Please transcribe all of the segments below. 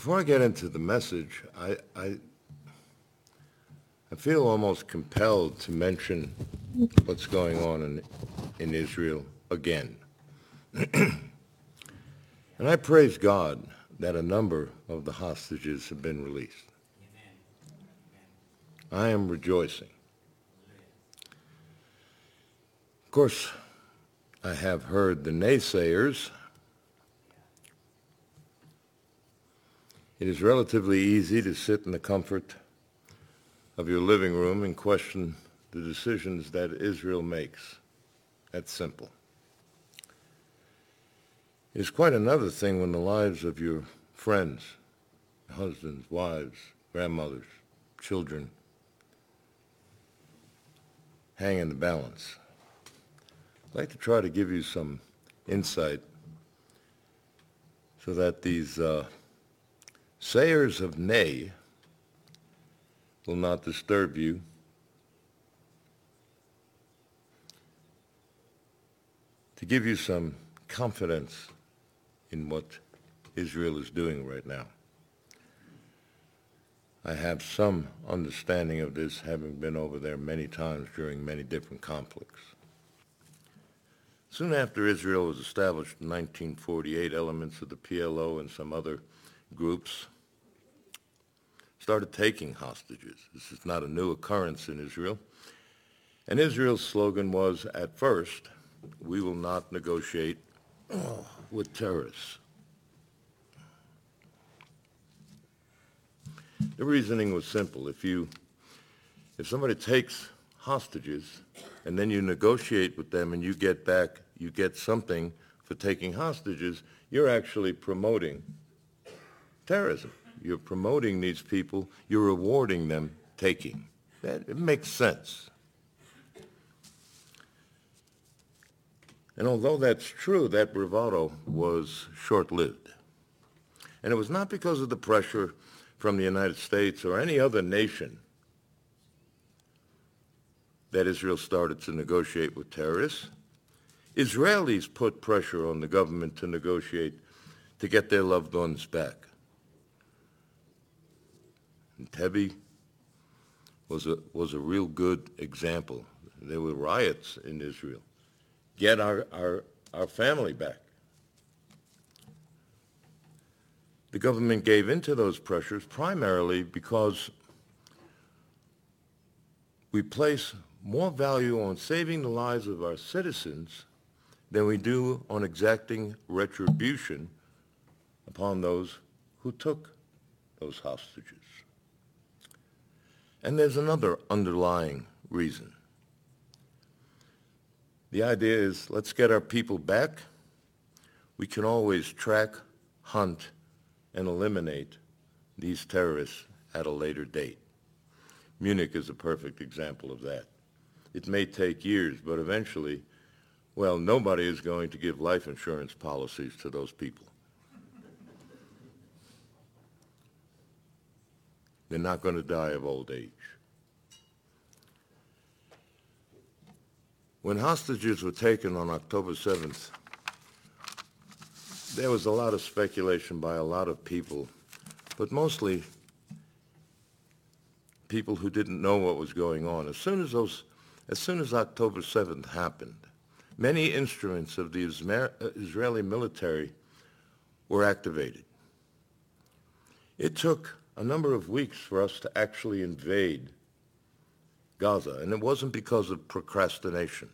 Before I get into the message, I, I, I feel almost compelled to mention what's going on in, in Israel again. and I praise God that a number of the hostages have been released. I am rejoicing. Of course, I have heard the naysayers. It is relatively easy to sit in the comfort of your living room and question the decisions that Israel makes. That's simple. It is quite another thing when the lives of your friends, husbands, wives, grandmothers, children hang in the balance. I'd like to try to give you some insight so that these uh, sayers of nay will not disturb you. To give you some confidence in what Israel is doing right now. I have some understanding of this, having been over there many times during many different conflicts. Soon after Israel was established in 1948, elements of the PLO and some other groups started taking hostages. This is not a new occurrence in Israel. And Israel's slogan was, at first, we will not negotiate with terrorists. The reasoning was simple. If you, if somebody takes hostages and then you negotiate with them and you get back, you get something for taking hostages, you're actually promoting terrorism. You're promoting these people. You're rewarding them taking. That, it makes sense. And although that's true, that bravado was short-lived. And it was not because of the pressure from the United States or any other nation that Israel started to negotiate with terrorists. Israelis put pressure on the government to negotiate to get their loved ones back. Entebbe was a, was a real good example. There were riots in Israel. Get our, our, our family back. The government gave in to those pressures primarily because we place more value on saving the lives of our citizens than we do on exacting retribution upon those who took those hostages. And there's another underlying reason. The idea is let's get our people back. We can always track, hunt, and eliminate these terrorists at a later date. Munich is a perfect example of that. It may take years, but eventually, well, nobody is going to give life insurance policies to those people. They're not going to die of old age. When hostages were taken on October 7th, there was a lot of speculation by a lot of people, but mostly people who didn't know what was going on. As soon as those, as soon as October 7th happened, many instruments of the uh, Israeli military were activated. It took a number of weeks for us to actually invade Gaza, and it wasn't because of procrastination.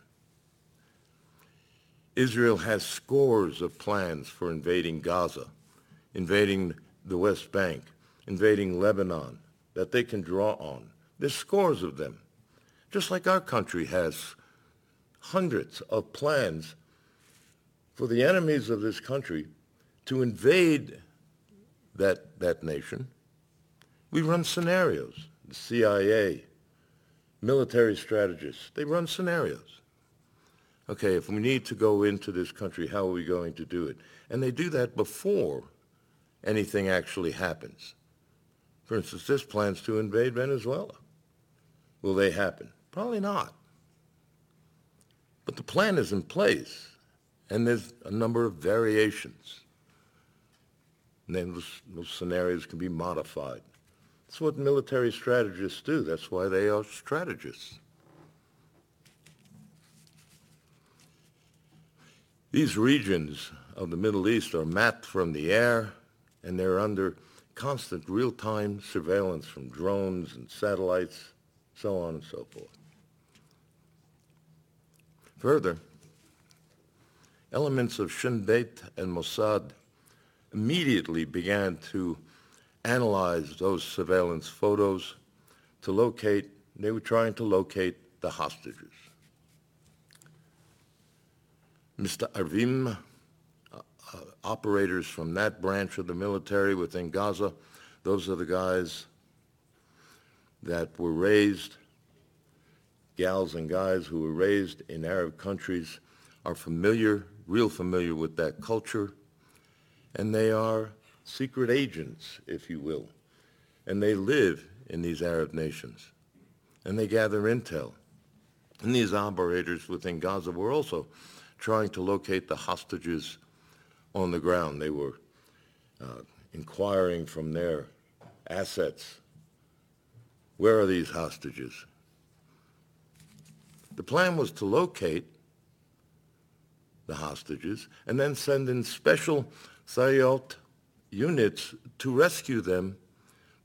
Israel has scores of plans for invading Gaza, invading the West Bank, invading Lebanon that they can draw on. There's scores of them. Just like our country has hundreds of plans for the enemies of this country to invade that, that nation we run scenarios. The CIA, military strategists, they run scenarios. Okay, if we need to go into this country, how are we going to do it? And they do that before anything actually happens. For instance, this plans to invade Venezuela. Will they happen? Probably not. But the plan is in place, and there's a number of variations. And then those, those scenarios can be modified. That's what military strategists do. That's why they are strategists. These regions of the Middle East are mapped from the air, and they're under constant real-time surveillance from drones and satellites, so on and so forth. Further, elements of Shin Bet and Mossad immediately began to analyze those surveillance photos to locate, they were trying to locate the hostages. Mista'arvim, uh, uh, operators from that branch of the military within Gaza, those are the guys that were raised, gals and guys who were raised in Arab countries, are familiar, real familiar with that culture, and they are secret agents, if you will. And they live in these Arab nations. And they gather intel. And these operators within Gaza were also trying to locate the hostages on the ground. They were uh, inquiring from their assets, where are these hostages? The plan was to locate the hostages and then send in special Sayeret units to rescue them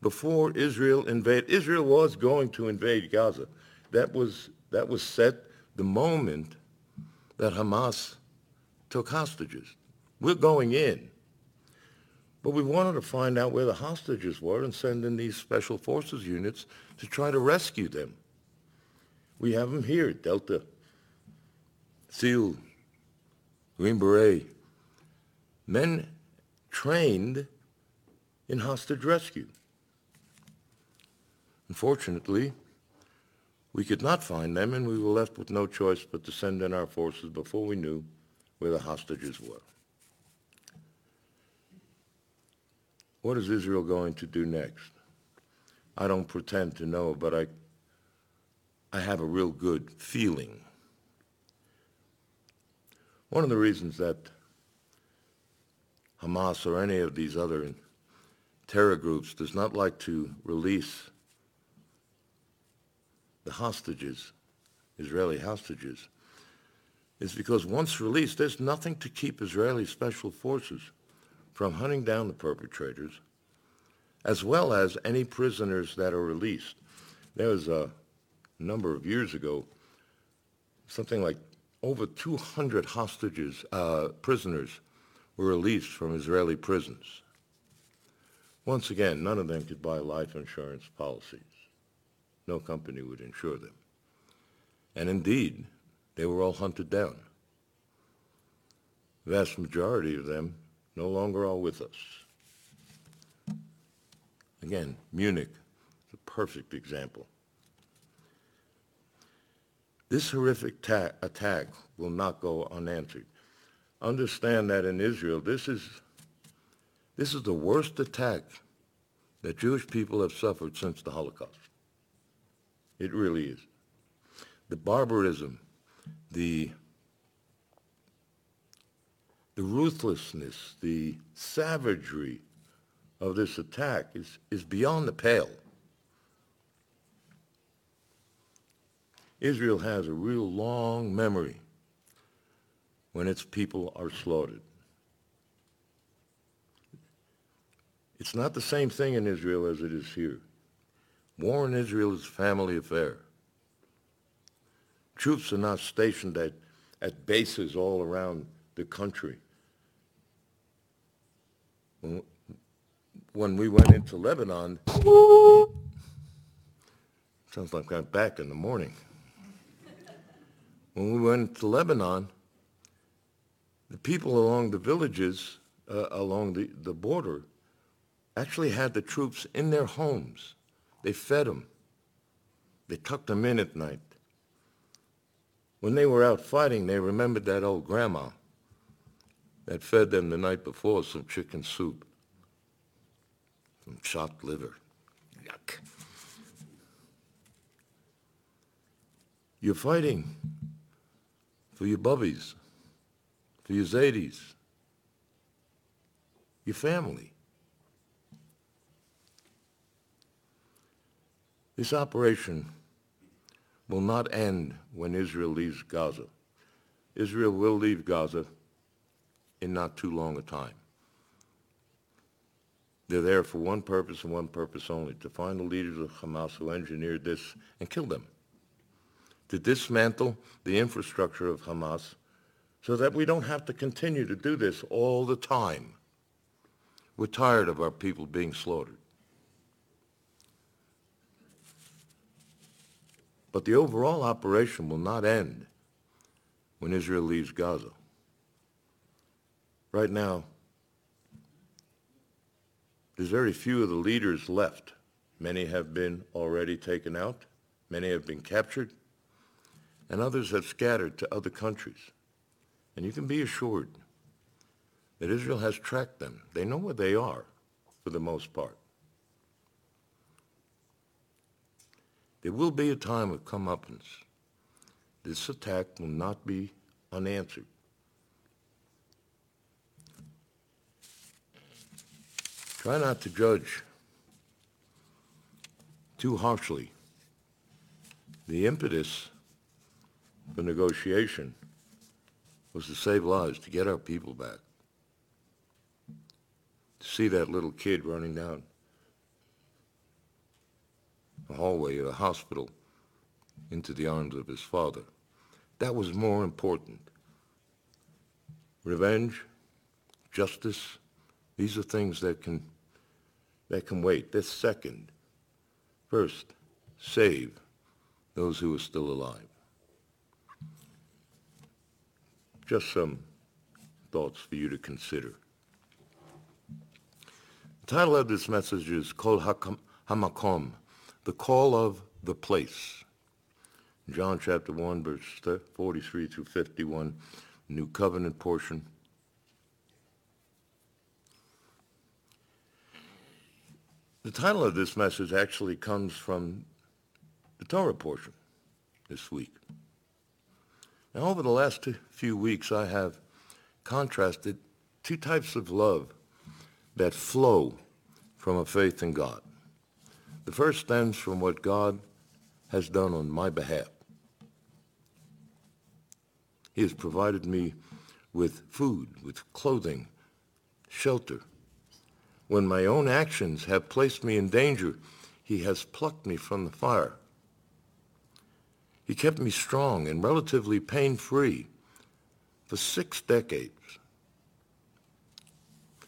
before Israel invade. Israel was going to invade Gaza. That was, that was set the moment that Hamas took hostages. We're going in. But we wanted to find out where the hostages were and send in these special forces units to try to rescue them. We have them here, Delta, SEAL, Green Beret, men trained in hostage rescue. Unfortunately, we could not find them, and we were left with no choice but to send in our forces before we knew where the hostages were. What is Israel going to do next? I don't pretend to know, but I, I have a real good feeling. One of the reasons that Hamas or any of these other terror groups does not like to release the hostages, Israeli hostages, is because once released, there's nothing to keep Israeli special forces from hunting down the perpetrators, as well as any prisoners that are released. There was a number of years ago, something like over 200 hostages, uh, prisoners were released from Israeli prisons. Once again, none of them could buy life insurance policies. No company would insure them. And indeed, they were all hunted down. The vast majority of them no longer are with us. Again, Munich is a perfect example. This horrific ta- attack will not go unanswered understand that in Israel, this is, this is the worst attack that Jewish people have suffered since the Holocaust. It really is. The barbarism, the, the ruthlessness, the savagery of this attack is, is beyond the pale. Israel has a real long memory when its people are slaughtered. It's not the same thing in Israel as it is here. War in Israel is a family affair. Troops are not stationed at, at bases all around the country. When, we went into Lebanon, sounds like I'm back in the morning. When we went to Lebanon, the people along the villages, uh, along the, the border, actually had the troops in their homes. They fed them. They tucked them in at night. When they were out fighting, they remembered that old grandma that fed them the night before some chicken soup, some chopped liver. Yuck. You're fighting for your bubbies the zaydes, your family. This operation will not end when Israel leaves Gaza. Israel will leave Gaza in not too long a time. They're there for one purpose and one purpose only, to find the leaders of Hamas who engineered this and kill them, to dismantle the infrastructure of Hamas so that we don't have to continue to do this all the time. We're tired of our people being slaughtered. But the overall operation will not end when Israel leaves Gaza. Right now, there's very few of the leaders left. Many have been already taken out. Many have been captured. And others have scattered to other countries. And you can be assured that Israel has tracked them. They know where they are for the most part. There will be a time of comeuppance. This attack will not be unanswered. Try not to judge too harshly. The impetus for negotiation was to save lives, to get our people back. To see that little kid running down the hallway of the hospital into the arms of his father. That was more important. Revenge, justice, these are things that can, that can wait. This second. First, save those who are still alive. Just some thoughts for you to consider. The title of this message is Kol Hamakom, the call of the place. John chapter 1, verse 43 through 51, New Covenant portion. The title of this message actually comes from the Torah portion this week. Now, over the last few weeks, I have contrasted two types of love that flow from a faith in God. The first stems from what God has done on my behalf. He has provided me with food, with clothing, shelter. When my own actions have placed me in danger, he has plucked me from the fire. He kept me strong and relatively pain-free for six decades.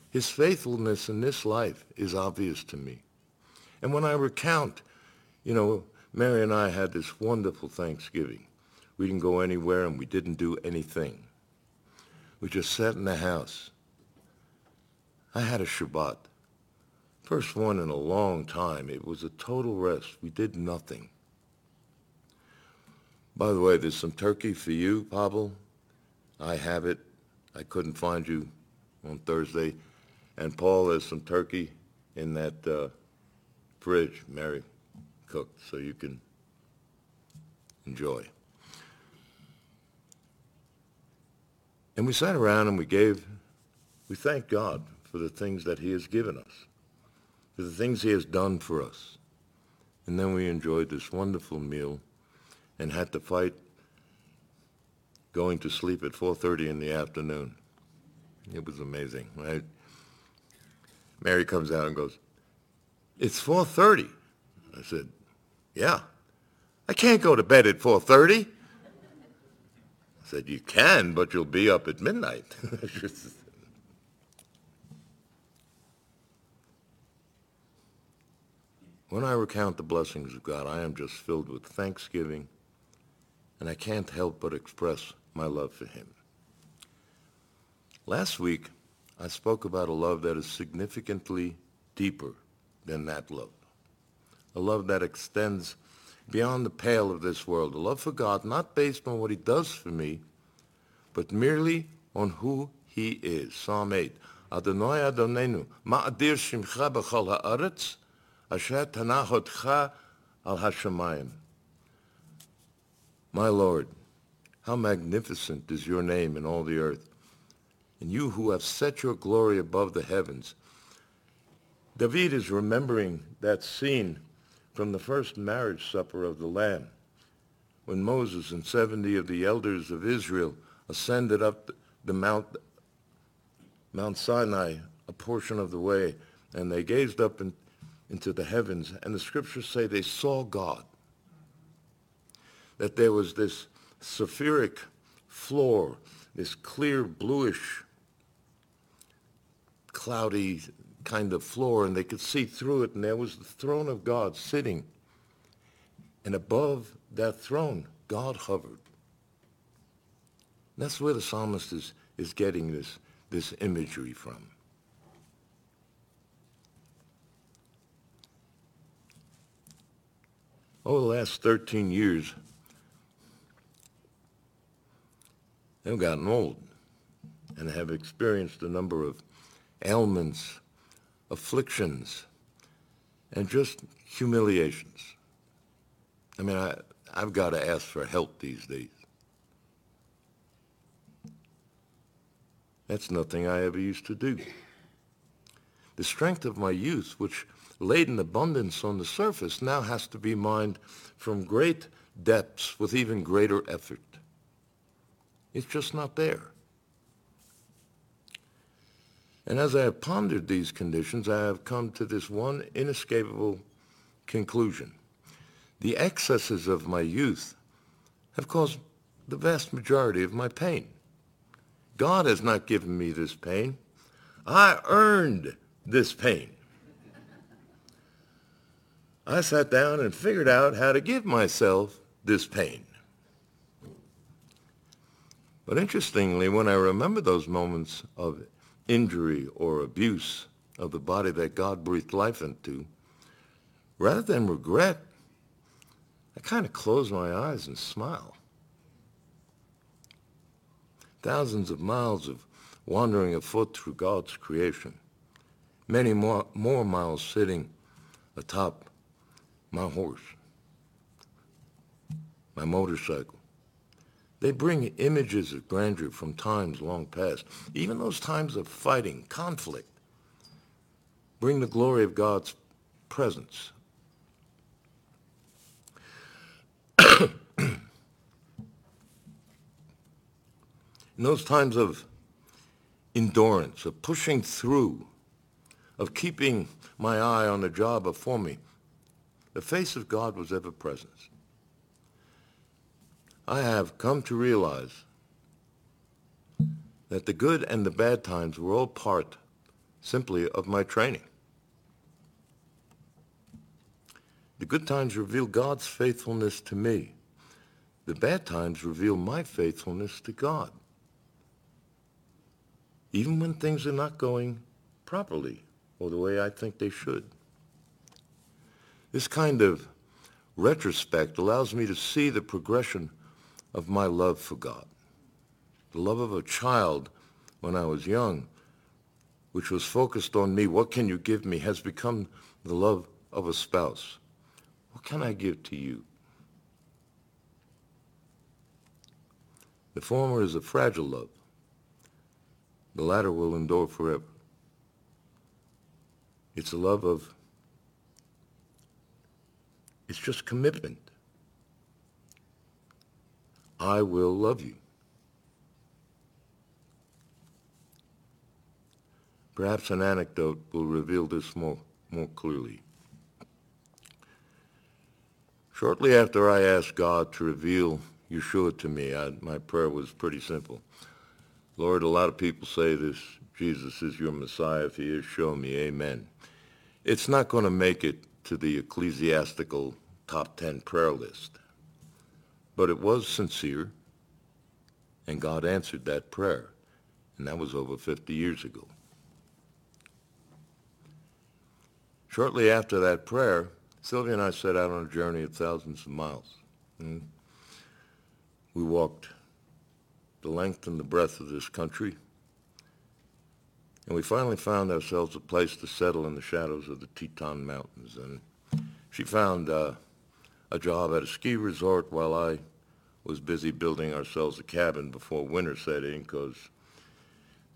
His faithfulness in this life is obvious to me. And when I recount, you know, Mary and I had this wonderful Thanksgiving. We didn't go anywhere and we didn't do anything. We just sat in the house. I had a Shabbat. First one in a long time. It was a total rest. We did nothing. By the way, there's some turkey for you, Pavel. I have it. I couldn't find you on Thursday. And Paul, there's some turkey in that uh, fridge Mary cooked so you can enjoy. And we sat around and we gave, we thanked God for the things that he has given us, for the things he has done for us. And then we enjoyed this wonderful meal and had to fight going to sleep at 4.30 in the afternoon. It was amazing. Right? Mary comes out and goes, it's 4.30. I said, yeah. I can't go to bed at 4.30. I said, you can, but you'll be up at midnight. when I recount the blessings of God, I am just filled with thanksgiving, and I can't help but express my love for him. Last week, I spoke about a love that is significantly deeper than that love. A love that extends beyond the pale of this world. A love for God not based on what he does for me, but merely on who he is. Psalm 8. Adonai Adonenu, ma'adir shimcha b'chol ha'aretz, asher tanachotcha al hashemayim. My Lord, how magnificent is your name in all the earth. And you who have set your glory above the heavens. David is remembering that scene from the first marriage supper of the Lamb, when Moses and 70 of the elders of Israel ascended up the Mount, Mount Sinai a portion of the way, and they gazed up in, into the heavens, and the scriptures say they saw God. That there was this sapphiric floor, this clear bluish, cloudy kind of floor, and they could see through it, and there was the throne of God sitting. And above that throne, God hovered. That's where the psalmist is, is getting this, this imagery from. Over the last 13 years, they've gotten old and have experienced a number of ailments, afflictions, and just humiliations. I mean, I, I've got to ask for help these days. That's nothing I ever used to do. The strength of my youth, which laid in abundance on the surface, now has to be mined from great depths with even greater effort. It's just not there. And as I have pondered these conditions, I have come to this one inescapable conclusion. The excesses of my youth have caused the vast majority of my pain. God has not given me this pain. I earned this pain. I sat down and figured out how to give myself this pain. But interestingly, when I remember those moments of injury or abuse of the body that God breathed life into, rather than regret, I kind of close my eyes and smile. Thousands of miles of wandering afoot through God's creation, many more, more miles sitting atop my horse, my motorcycle. They bring images of grandeur from times long past, even those times of fighting, conflict. Bring the glory of God's presence. In those times of endurance, of pushing through, of keeping my eye on the job before me, the face of God was ever present. I have come to realize that the good and the bad times were all part simply of my training. The good times reveal God's faithfulness to me. The bad times reveal my faithfulness to God. Even when things are not going properly or the way I think they should. This kind of retrospect allows me to see the progression of my love for God. The love of a child when I was young, which was focused on me, what can you give me, has become the love of a spouse. What can I give to you? The former is a fragile love. The latter will endure forever. It's a love of it's just commitment. I will love you. Perhaps an anecdote will reveal this more, more clearly. Shortly after I asked God to reveal Yeshua to me, I, my prayer was pretty simple. Lord, a lot of people say this, Jesus is your Messiah. If he is, show me. Amen. It's not going to make it to the ecclesiastical top 10 prayer list. But it was sincere, and God answered that prayer. And that was over 50 years ago. Shortly after that prayer, Sylvia and I set out on a journey of thousands of miles. And hmm? we walked the length and the breadth of this country. And we finally found ourselves a place to settle in the shadows of the Teton Mountains. And she found uh, a job at a ski resort while I was busy building ourselves a cabin before winter set in because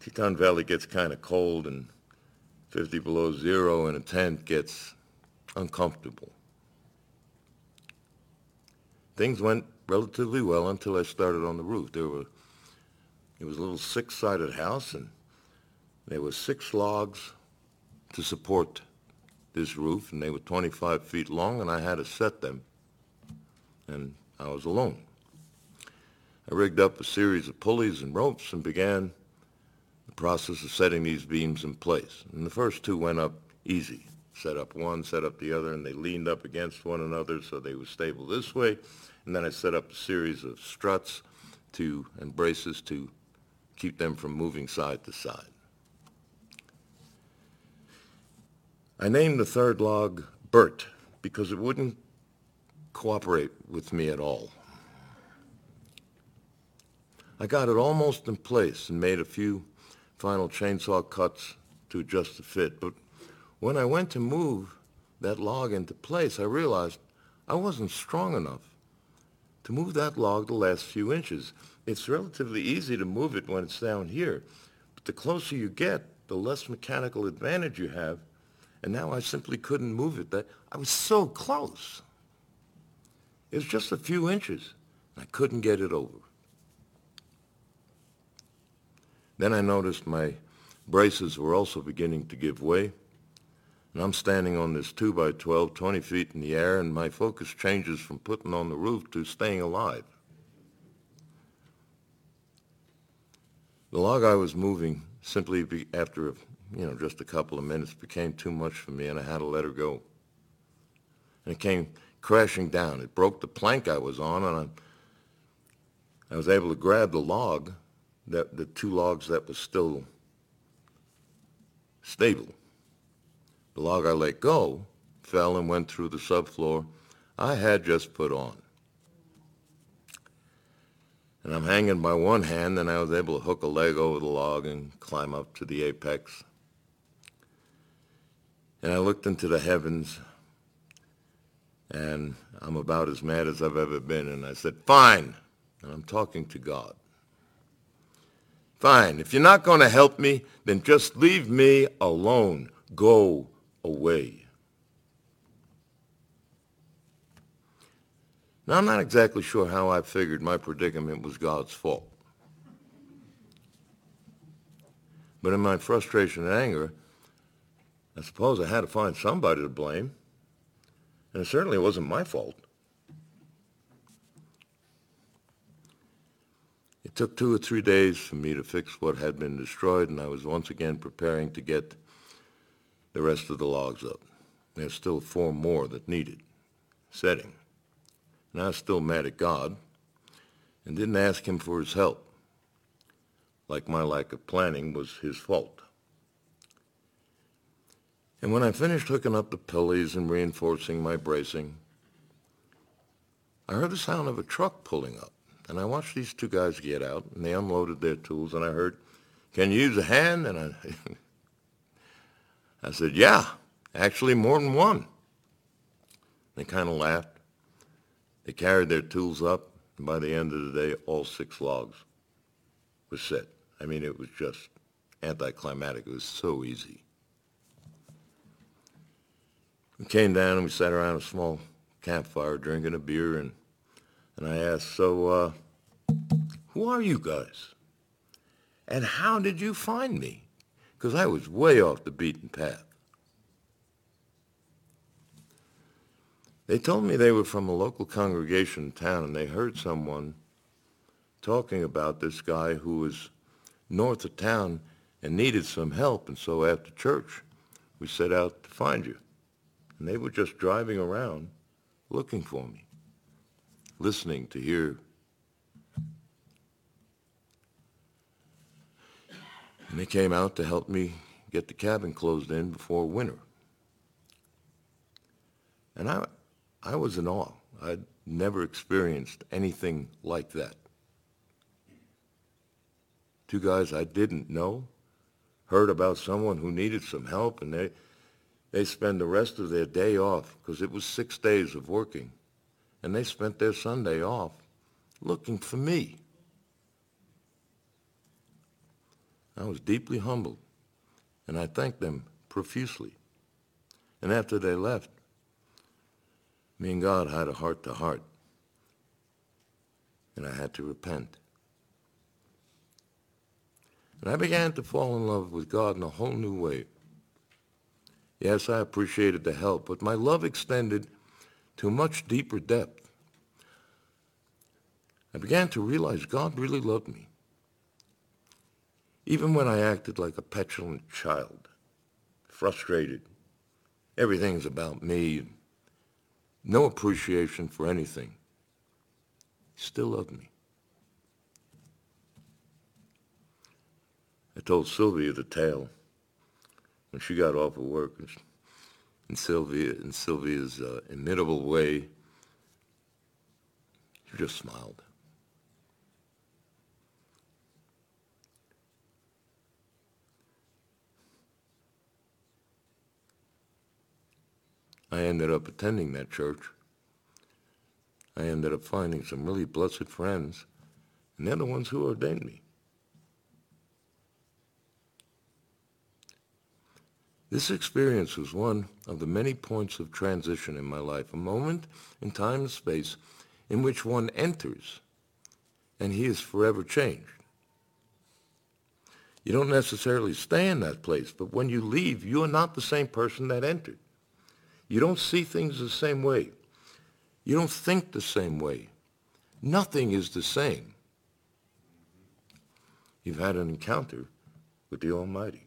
Teton Valley gets kind of cold and 50 below zero in a tent gets uncomfortable. things went relatively well until I started on the roof. There were, it was a little six-sided house, and there were six logs to support this roof, and they were 25 feet long, and I had to set them, and I was alone. I rigged up a series of pulleys and ropes and began the process of setting these beams in place. And the first two went up easy. Set up one, set up the other, and they leaned up against one another so they were stable this way. And then I set up a series of struts to and braces to keep them from moving side to side. I named the third log Burt because it wouldn't cooperate with me at all. I got it almost in place and made a few final chainsaw cuts to adjust the fit. But when I went to move that log into place, I realized I wasn't strong enough to move that log the last few inches. It's relatively easy to move it when it's down here, but the closer you get, the less mechanical advantage you have. And now I simply couldn't move it. That I was so close. It was just a few inches. I couldn't get it over. Then I noticed my braces were also beginning to give way. And I'm standing on this 2 by 12, 20 feet in the air, and my focus changes from putting on the roof to staying alive. The log I was moving simply be, after, you know, just a couple of minutes became too much for me, and I had to let her go. And it came crashing down. It broke the plank I was on, and I, I was able to grab the log that the two logs that was still stable. The log I let go fell and went through the subfloor I had just put on. And I'm hanging by one hand, and I was able to hook a leg over the log and climb up to the apex. And I looked into the heavens, and I'm about as mad as I've ever been. And I said, fine. And I'm talking to God. Fine. If you're not going to help me, then just leave me alone. Go away. Now, I'm not exactly sure how I figured my predicament was God's fault. But in my frustration and anger, I suppose I had to find somebody to blame. And it certainly wasn't my fault. It took two or three days for me to fix what had been destroyed, and I was once again preparing to get the rest of the logs up. There's still four more that needed setting. And I was still mad at God and didn't ask him for his help, like my lack of planning was his fault. And when I finished hooking up the pulleys and reinforcing my bracing, I heard the sound of a truck pulling up. And I watched these two guys get out, and they unloaded their tools, and I heard, can you use a hand? And I, I said, yeah, actually more than one. They kind of laughed. They carried their tools up, and by the end of the day, all six logs were set. I mean, it was just anticlimactic. It was so easy. We came down and we sat around a small campfire drinking a beer and and I asked, so, uh, who are you guys? And how did you find me? Because I was way off the beaten path. They told me they were from a local congregation in town and they heard someone talking about this guy who was north of town and needed some help. And so after church, we set out to find you. And they were just driving around looking for me listening to hear. And they came out to help me get the cabin closed in before winter. And I, I was in awe. I'd never experienced anything like that. Two guys I didn't know heard about someone who needed some help, and they, they spend the rest of their day off because it was six days of working and they spent their Sunday off looking for me. I was deeply humbled, and I thanked them profusely. And after they left, me and God had a heart-to-heart, and I had to repent. And I began to fall in love with God in a whole new way. Yes, I appreciated the help, but my love extended to much deeper depth. I began to realize God really loved me. Even when I acted like a petulant child, frustrated, everything's about me, no appreciation for anything, he still loved me. I told Sylvia the tale when she got off of work, and Sylvia, in Sylvia's uh, imitable way, she just smiled. I ended up attending that church. I ended up finding some really blessed friends, and they're the ones who ordained me. This experience was one of the many points of transition in my life, a moment in time and space in which one enters and he is forever changed. You don't necessarily stay in that place, but when you leave, you are not the same person that entered. You don't see things the same way. You don't think the same way. Nothing is the same. You've had an encounter with the Almighty.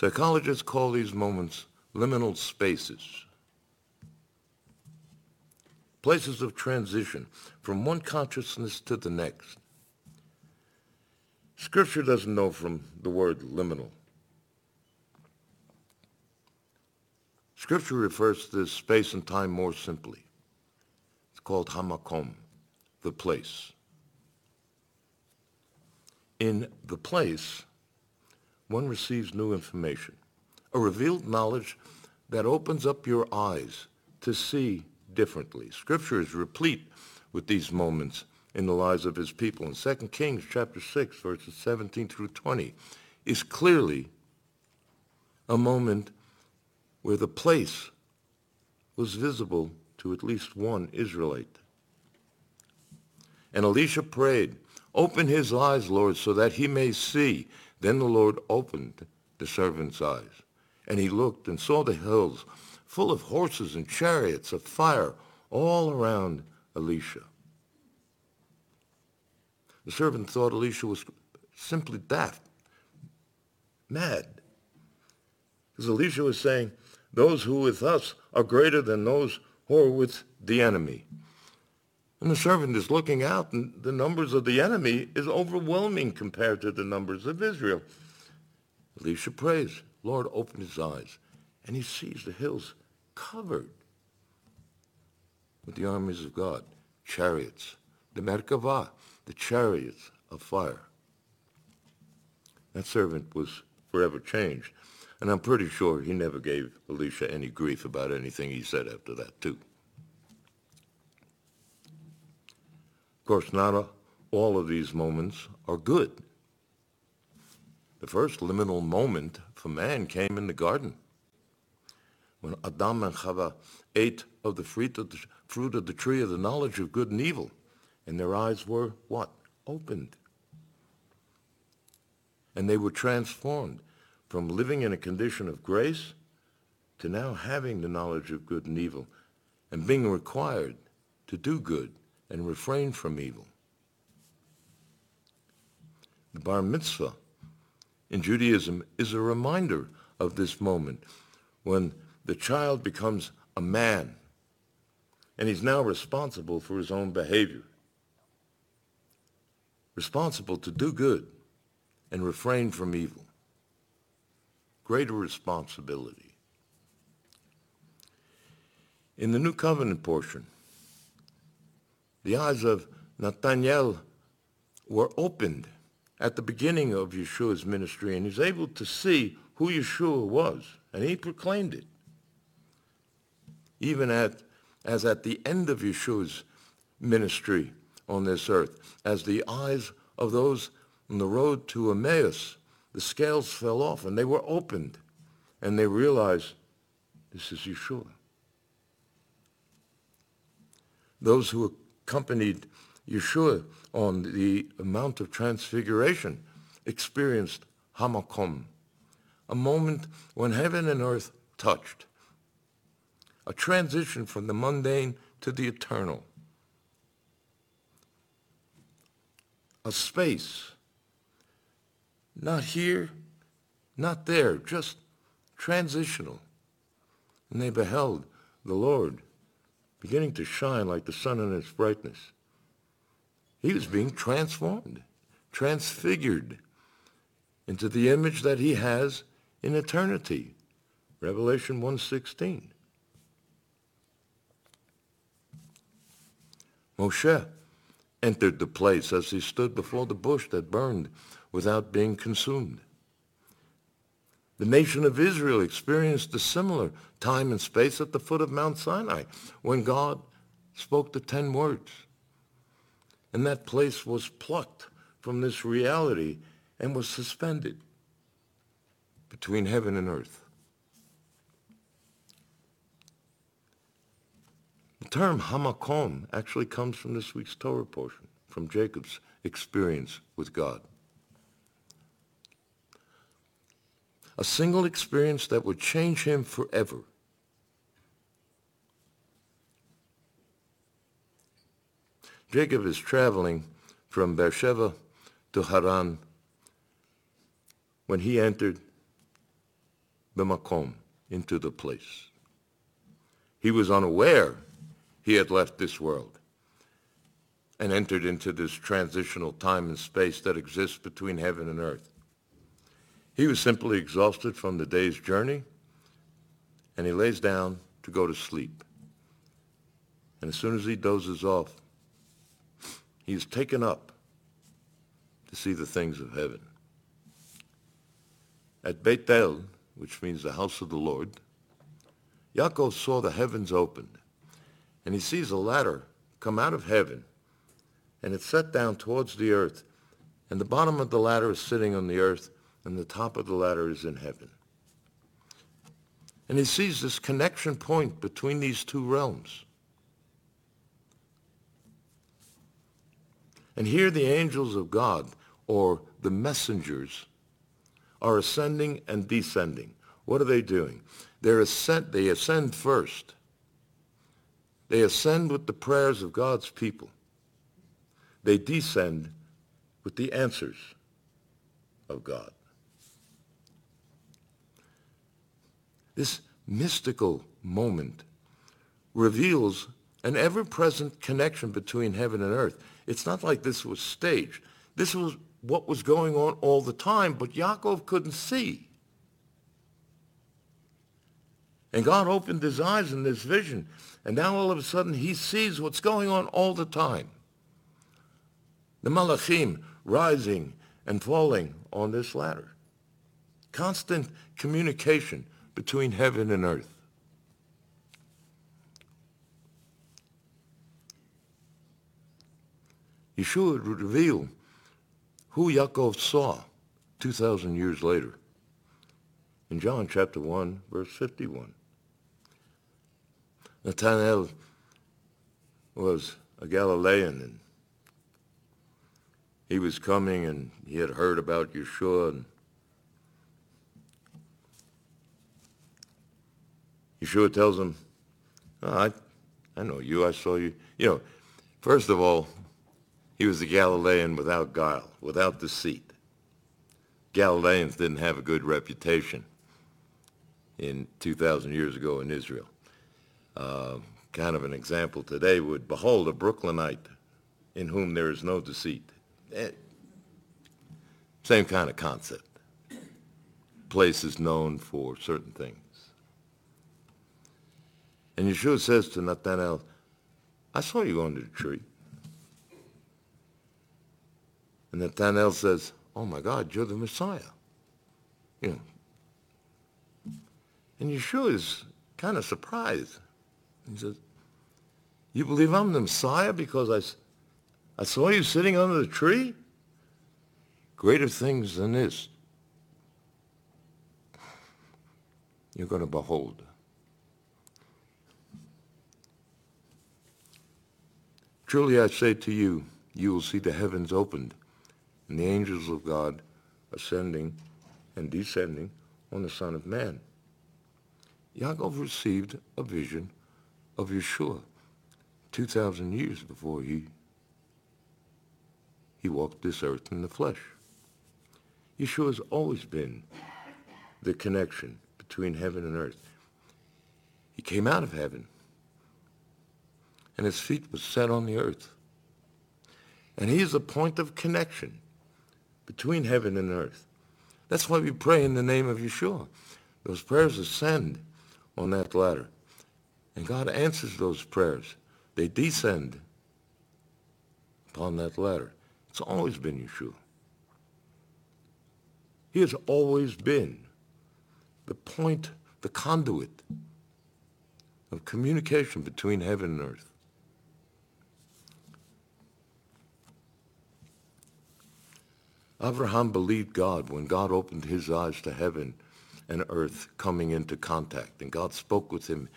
Psychologists call these moments liminal spaces, places of transition from one consciousness to the next. Scripture doesn't know from the word liminal. Scripture refers to this space and time more simply. It's called hamakom, the place. In the place, one receives new information, a revealed knowledge that opens up your eyes to see differently. Scripture is replete with these moments in the lives of his people. In 2 Kings chapter 6, verses 17 through 20, is clearly a moment where the place was visible to at least one Israelite. And Elisha prayed, Open his eyes, Lord, so that he may see. Then the Lord opened the servant's eyes, and he looked and saw the hills full of horses and chariots of fire all around Elisha. The servant thought Elisha was simply daft, mad. Because Elisha was saying, those who are with us are greater than those who are with the enemy. And the servant is looking out, and the numbers of the enemy is overwhelming compared to the numbers of Israel. Elisha prays, Lord, open his eyes, and he sees the hills covered with the armies of God, chariots, the Merkavah, the chariots of fire. That servant was forever changed. And I'm pretty sure he never gave Elisha any grief about anything he said after that, too. Course, not all of these moments are good. The first liminal moment for man came in the garden when Adam and Chava ate of the fruit of the, fruit of the tree of the knowledge of good and evil, and their eyes were what? Opened. And they were transformed from living in a condition of grace to now having the knowledge of good and evil and being required to do good and refrain from evil. The bar mitzvah in Judaism is a reminder of this moment when the child becomes a man and he's now responsible for his own behavior, responsible to do good and refrain from evil greater responsibility. In the New Covenant portion, the eyes of Nathaniel were opened at the beginning of Yeshua's ministry, and he's able to see who Yeshua was, and he proclaimed it. Even at, as at the end of Yeshua's ministry on this earth, as the eyes of those on the road to Emmaus the scales fell off and they were opened and they realized this is Yeshua. those who accompanied Yeshua on the Mount of Transfiguration experienced Hamakom, a moment when heaven and earth touched, a transition from the mundane to the eternal, a space, not here, not there, just transitional. And they beheld the Lord beginning to shine like the sun in its brightness. He was being transformed, transfigured into the image that he has in eternity. Revelation 1.16. Moshe entered the place as he stood before the bush that burned without being consumed. The nation of Israel experienced a similar time and space at the foot of Mount Sinai when God spoke the ten words. And that place was plucked from this reality and was suspended between heaven and earth. The term hamakom actually comes from this week's Torah portion, from Jacob's experience with God. A single experience that would change him forever. Jacob is traveling from Beersheba to Haran when he entered the Makom, into the place. He was unaware he had left this world and entered into this transitional time and space that exists between heaven and earth. He was simply exhausted from the day's journey, and he lays down to go to sleep. And as soon as he dozes off, he is taken up to see the things of heaven. At Bethel, which means the house of the Lord, Yaakov saw the heavens opened, and he sees a ladder come out of heaven, and it's set down towards the earth, and the bottom of the ladder is sitting on the earth, and the top of the ladder is in heaven. And he sees this connection point between these two realms. And here the angels of God, or the messengers, are ascending and descending. What are they doing? They're ascend, they ascend first. They ascend with the prayers of God's people. They descend with the answers of God. This mystical moment reveals an ever-present connection between heaven and earth. It's not like this was staged. This was what was going on all the time, but Yaakov couldn't see. And God opened his eyes in this vision, and now all of a sudden he sees what's going on all the time. The malachim rising and falling on this ladder. Constant communication between heaven and earth. Yeshua would reveal who Yaakov saw 2,000 years later in John chapter 1, verse 51. Nathanael was a Galilean and he was coming and he had heard about Yeshua and Yeshua tells him, oh, I, I know you, I saw you. You know, first of all, he was a Galilean without guile, without deceit. Galileans didn't have a good reputation in 2,000 years ago in Israel. Uh, kind of an example today would, behold, a Brooklynite in whom there is no deceit. Eh, same kind of concept. Place is known for certain things. And Yeshua says to Nathanael, I saw you under the tree. And Nathanael says, oh my God, you're the Messiah. You know. And Yeshua is kind of surprised. He says, you believe I'm the Messiah because I, I saw you sitting under the tree? Greater things than this you're going to behold. Truly I say to you, you will see the heavens opened and the angels of God ascending and descending on the Son of Man. Yaakov received a vision of Yeshua 2,000 years before he, he walked this earth in the flesh. Yeshua has always been the connection between heaven and earth. He came out of heaven, and his feet were set on the earth. And he is a point of connection between heaven and earth. That's why we pray in the name of Yeshua. Those prayers ascend on that ladder. And God answers those prayers. They descend upon that ladder. It's always been Yeshua. He has always been the point, the conduit of communication between heaven and earth. Abraham believed God when God opened his eyes to heaven and earth coming into contact. And God spoke with him.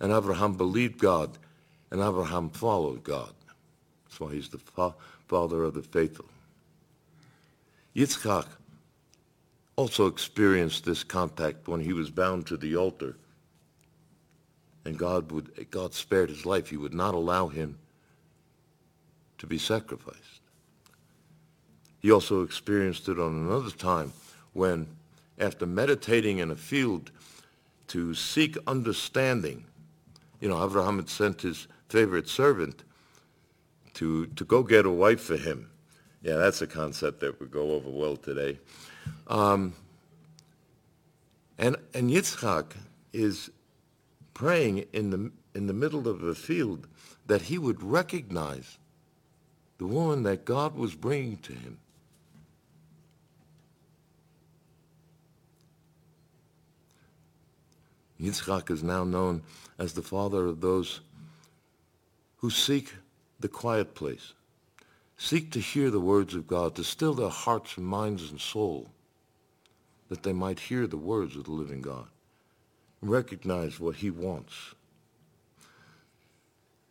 And Abraham believed God. And Abraham followed God. That's why he's the fa- father of the faithful. Yitzchak also experienced this contact when he was bound to the altar. And God would God spared his life. He would not allow him to be sacrificed. He also experienced it on another time when, after meditating in a field to seek understanding, you know, Abraham had sent his favorite servant to, to go get a wife for him. Yeah, that's a concept that would go over well today. Um, and, and Yitzchak is praying in the, in the middle of a field that he would recognize the woman that God was bringing to him. Yitzchak is now known as the father of those who seek the quiet place, seek to hear the words of God, to still their hearts minds and soul, that they might hear the words of the living God, and recognize what he wants.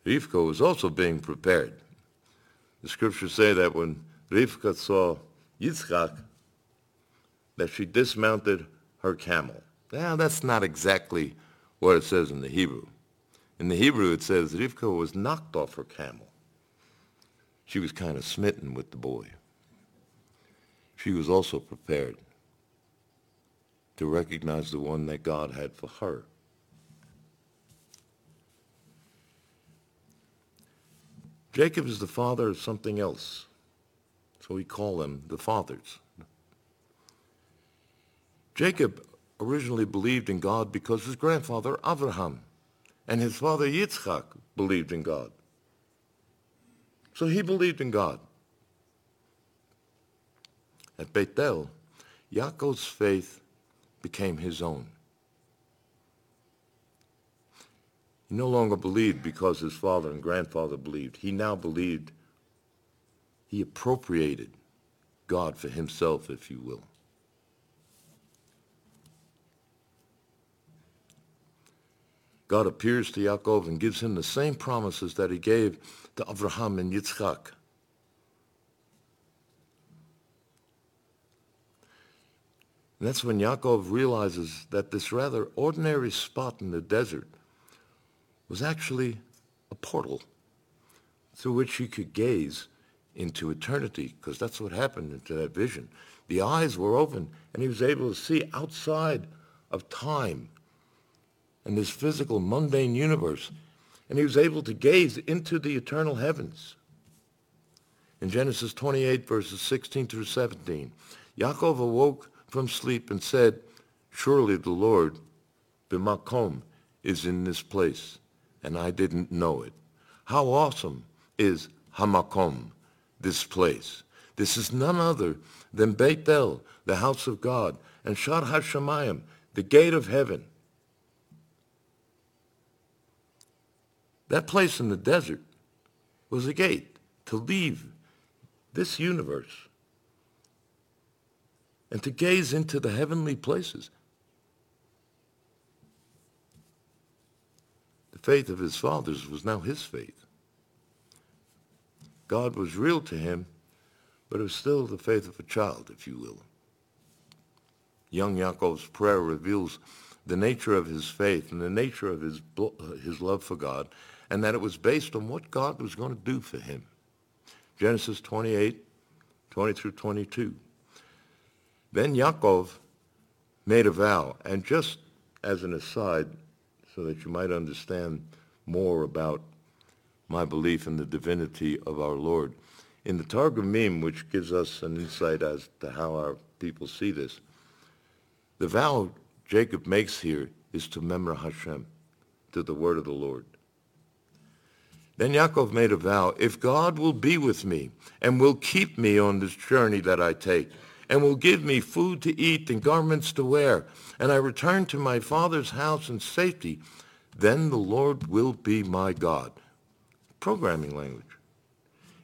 Rivka was also being prepared. The scriptures say that when Rivka saw Yitzchak, that she dismounted her camel. Now, that's not exactly what it says in the Hebrew. In the Hebrew, it says Rivka was knocked off her camel. She was kind of smitten with the boy. She was also prepared to recognize the one that God had for her. Jacob is the father of something else. So we call them the fathers. Jacob originally believed in God because his grandfather Abraham and his father Yitzchak believed in God. So he believed in God. At Bethel, Yaakov's faith became his own. He no longer believed because his father and grandfather believed. He now believed he appropriated God for himself, if you will. God appears to Yaakov and gives him the same promises that he gave to Abraham and Yitzchak. And that's when Yaakov realizes that this rather ordinary spot in the desert was actually a portal through which he could gaze into eternity, because that's what happened into that vision. The eyes were open, and he was able to see outside of time and this physical, mundane universe. And he was able to gaze into the eternal heavens. In Genesis 28, verses 16 through 17, Yaakov awoke from sleep and said, Surely the Lord, Bimakom, is in this place, and I didn't know it. How awesome is Hamakom, this place. This is none other than Beit El, the house of God, and Sha'ar HaShamayim, the gate of heaven. That place in the desert was a gate to leave this universe and to gaze into the heavenly places. The faith of his fathers was now his faith. God was real to him, but it was still the faith of a child, if you will. Young Yaakov's prayer reveals the nature of his faith and the nature of his, his love for God, and that it was based on what God was going to do for him. Genesis 28, 20 through 22. Then Yaakov made a vow, and just as an aside, so that you might understand more about my belief in the divinity of our Lord. In the Targumim, which gives us an insight as to how our people see this, the vow Jacob makes here is to Memra Hashem, to the word of the Lord. Then Yaakov made a vow, if God will be with me and will keep me on this journey that I take, and will give me food to eat and garments to wear, and I return to my father's house in safety, then the Lord will be my God. Programming language.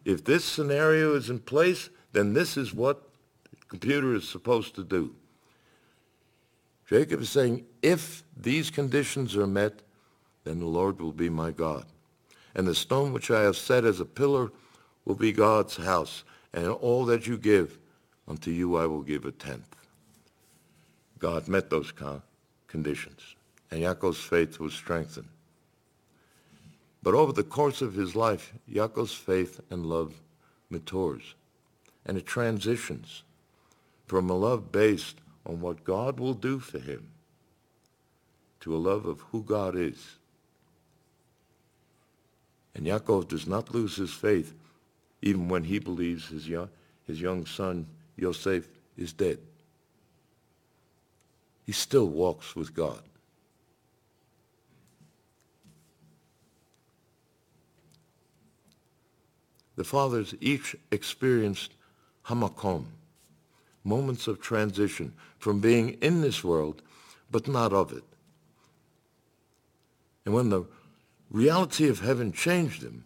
If this scenario is in place, then this is what the computer is supposed to do. Jacob is saying, if these conditions are met, then the Lord will be my God. And the stone which I have set as a pillar will be God's house, and all that you give Unto you I will give a tenth. God met those conditions, and Yaakov's faith was strengthened. But over the course of his life, Yaakov's faith and love matures, and it transitions from a love based on what God will do for him to a love of who God is. And Yaakov does not lose his faith even when he believes his young, his young son Yosef is dead. He still walks with God. The fathers each experienced hamakom, moments of transition from being in this world but not of it. And when the reality of heaven changed them,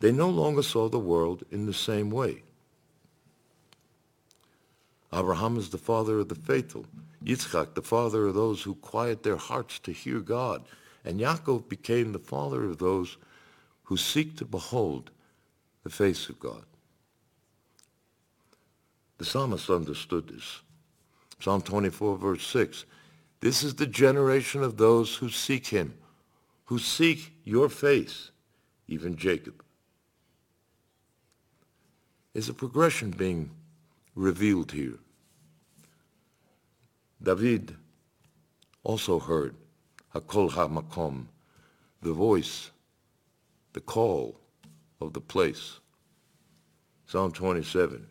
they no longer saw the world in the same way. Abraham is the father of the faithful. Yitzchak, the father of those who quiet their hearts to hear God. And Yaakov became the father of those who seek to behold the face of God. The psalmist understood this. Psalm 24, verse 6. This is the generation of those who seek him, who seek your face, even Jacob. Is a progression being revealed here. David also heard Hakol HaMakom, the voice, the call of the place. Psalm 27,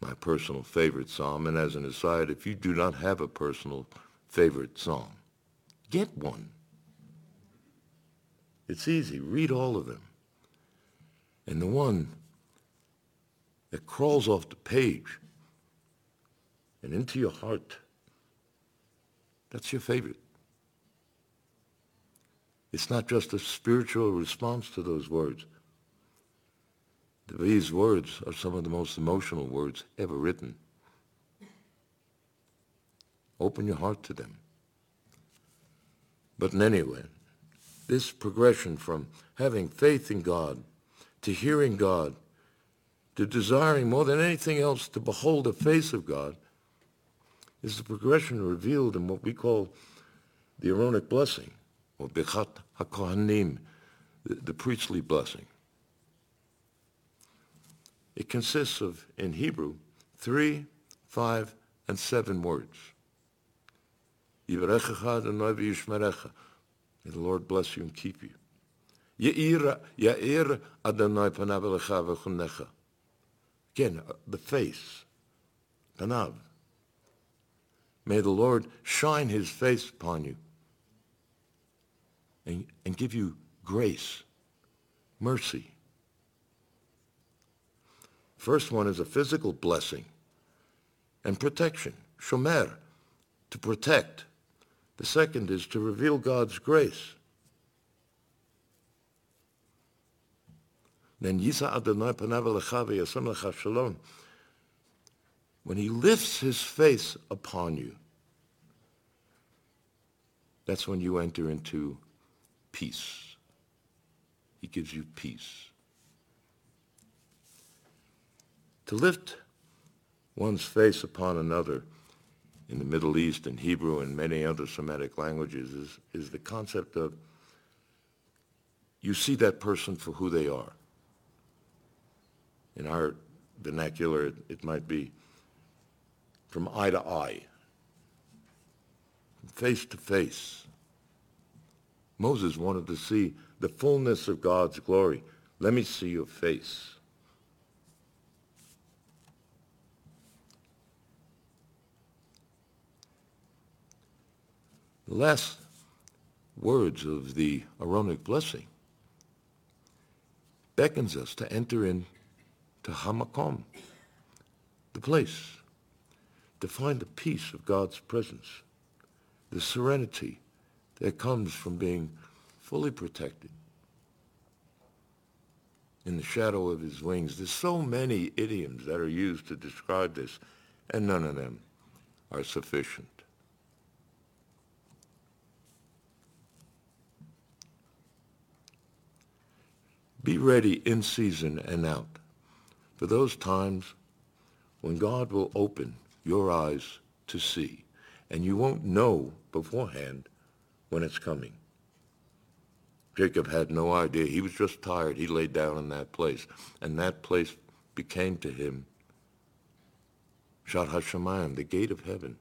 my personal favorite psalm. And as an aside, if you do not have a personal favorite psalm, get one. It's easy. Read all of them. And the one that crawls off the page and into your heart. That's your favorite. It's not just a spiritual response to those words. These words are some of the most emotional words ever written. Open your heart to them. But in any way, this progression from having faith in God to hearing God to desiring more than anything else to behold the face of God is the progression revealed in what we call the Aaronic blessing, or Birchat HaKohanim, the, the priestly blessing. It consists of, in Hebrew, three, five, and seven words. May the Lord bless you and keep you. Again, uh, the face, panav. May the Lord shine his face upon you and, and give you grace, mercy. First one is a physical blessing and protection, shomer, to protect. The second is to reveal God's grace. Then Yisa Adonai Panav Shalom when he lifts his face upon you, that's when you enter into peace. He gives you peace. To lift one's face upon another in the Middle East and Hebrew and many other Semitic languages is, is the concept of you see that person for who they are. In our vernacular, it, it might be from eye to eye, from face to face. Moses wanted to see the fullness of God's glory. Let me see your face. The last words of the Aaronic blessing beckons us to enter into Hamakom, the place, to find the peace of God's presence, the serenity that comes from being fully protected in the shadow of his wings. There's so many idioms that are used to describe this, and none of them are sufficient. Be ready in season and out for those times when God will open your eyes to see, and you won't know beforehand when it's coming. Jacob had no idea. He was just tired. He laid down in that place, and that place became to him Sha'ar HaShamayim, the gate of heaven.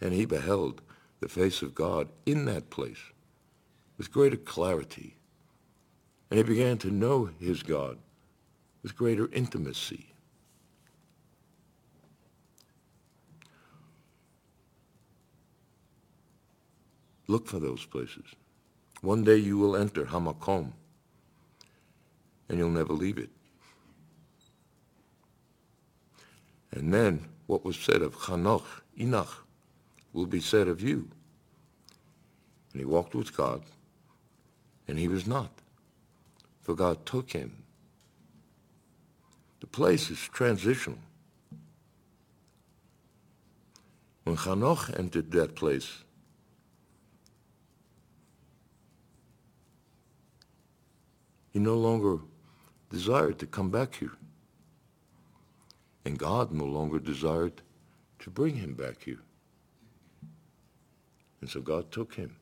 And he beheld the face of God in that place with greater clarity. And he began to know his God with greater intimacy. Look for those places. One day you will enter Hamakom, and you'll never leave it. And then what was said of Hanoch, Enoch, will be said of you. And he walked with God and he was not, for God took him. The place is transitional. When Hanoch entered that place, he no longer desired to come back here. And God no longer desired to bring him back here. And so God took him.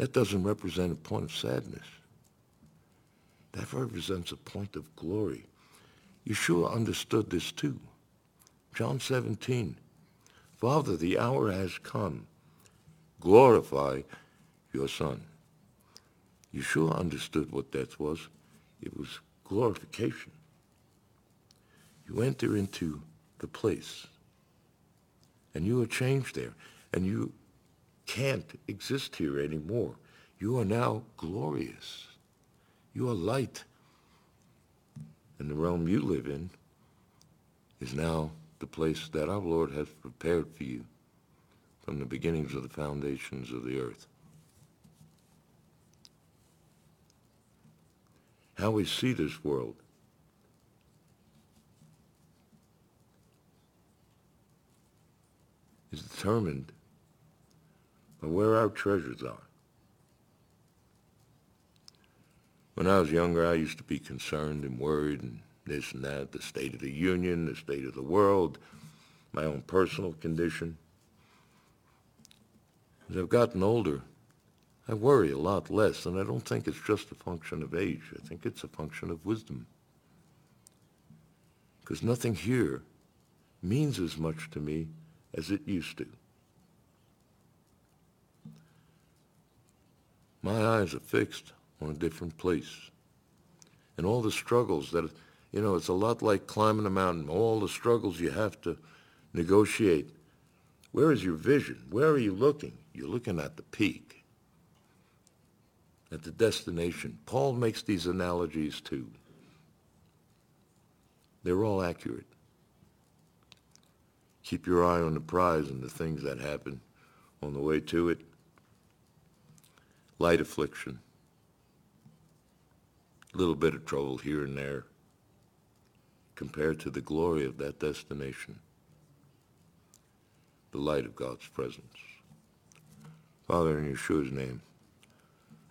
That doesn't represent a point of sadness. That represents a point of glory. Yeshua understood this too. John 17, Father, the hour has come. Glorify your Son. Yeshua understood what that was. It was glorification. You enter into the place, and you are changed there, and you can't exist here anymore. You are now glorious. You are light. And the realm you live in is now the place that our Lord has prepared for you from the beginnings of the foundations of the earth. How we see this world is determined but where our treasures are. When I was younger, I used to be concerned and worried and this and that, the state of the union, the state of the world, my own personal condition. As I've gotten older, I worry a lot less, and I don't think it's just a function of age. I think it's a function of wisdom. Because nothing here means as much to me as it used to. My eyes are fixed on a different place. And all the struggles that, you know, it's a lot like climbing a mountain, all the struggles you have to negotiate. Where is your vision? Where are you looking? You're looking at the peak, at the destination. Paul makes these analogies too. They're all accurate. Keep your eye on the prize and the things that happen on the way to it light affliction, a little bit of trouble here and there compared to the glory of that destination. the light of God's presence. Father, in Yeshua's name,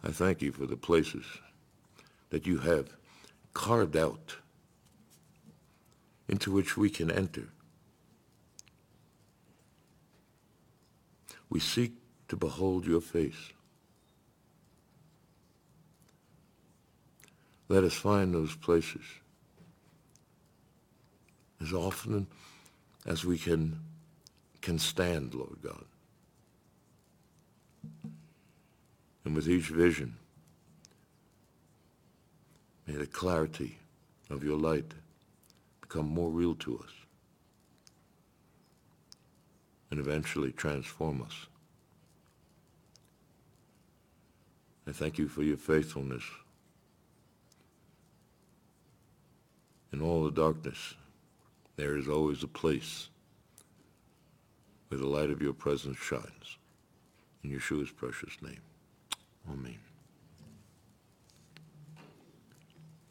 I thank you for the places that you have carved out into which we can enter. We seek to behold your face. Let us find those places as often as we can can stand, Lord God. And with each vision, may the clarity of your light become more real to us and eventually transform us. I thank you for your faithfulness in all the darkness. There is always a place where the light of your presence shines. In Yeshua's precious name. Amen.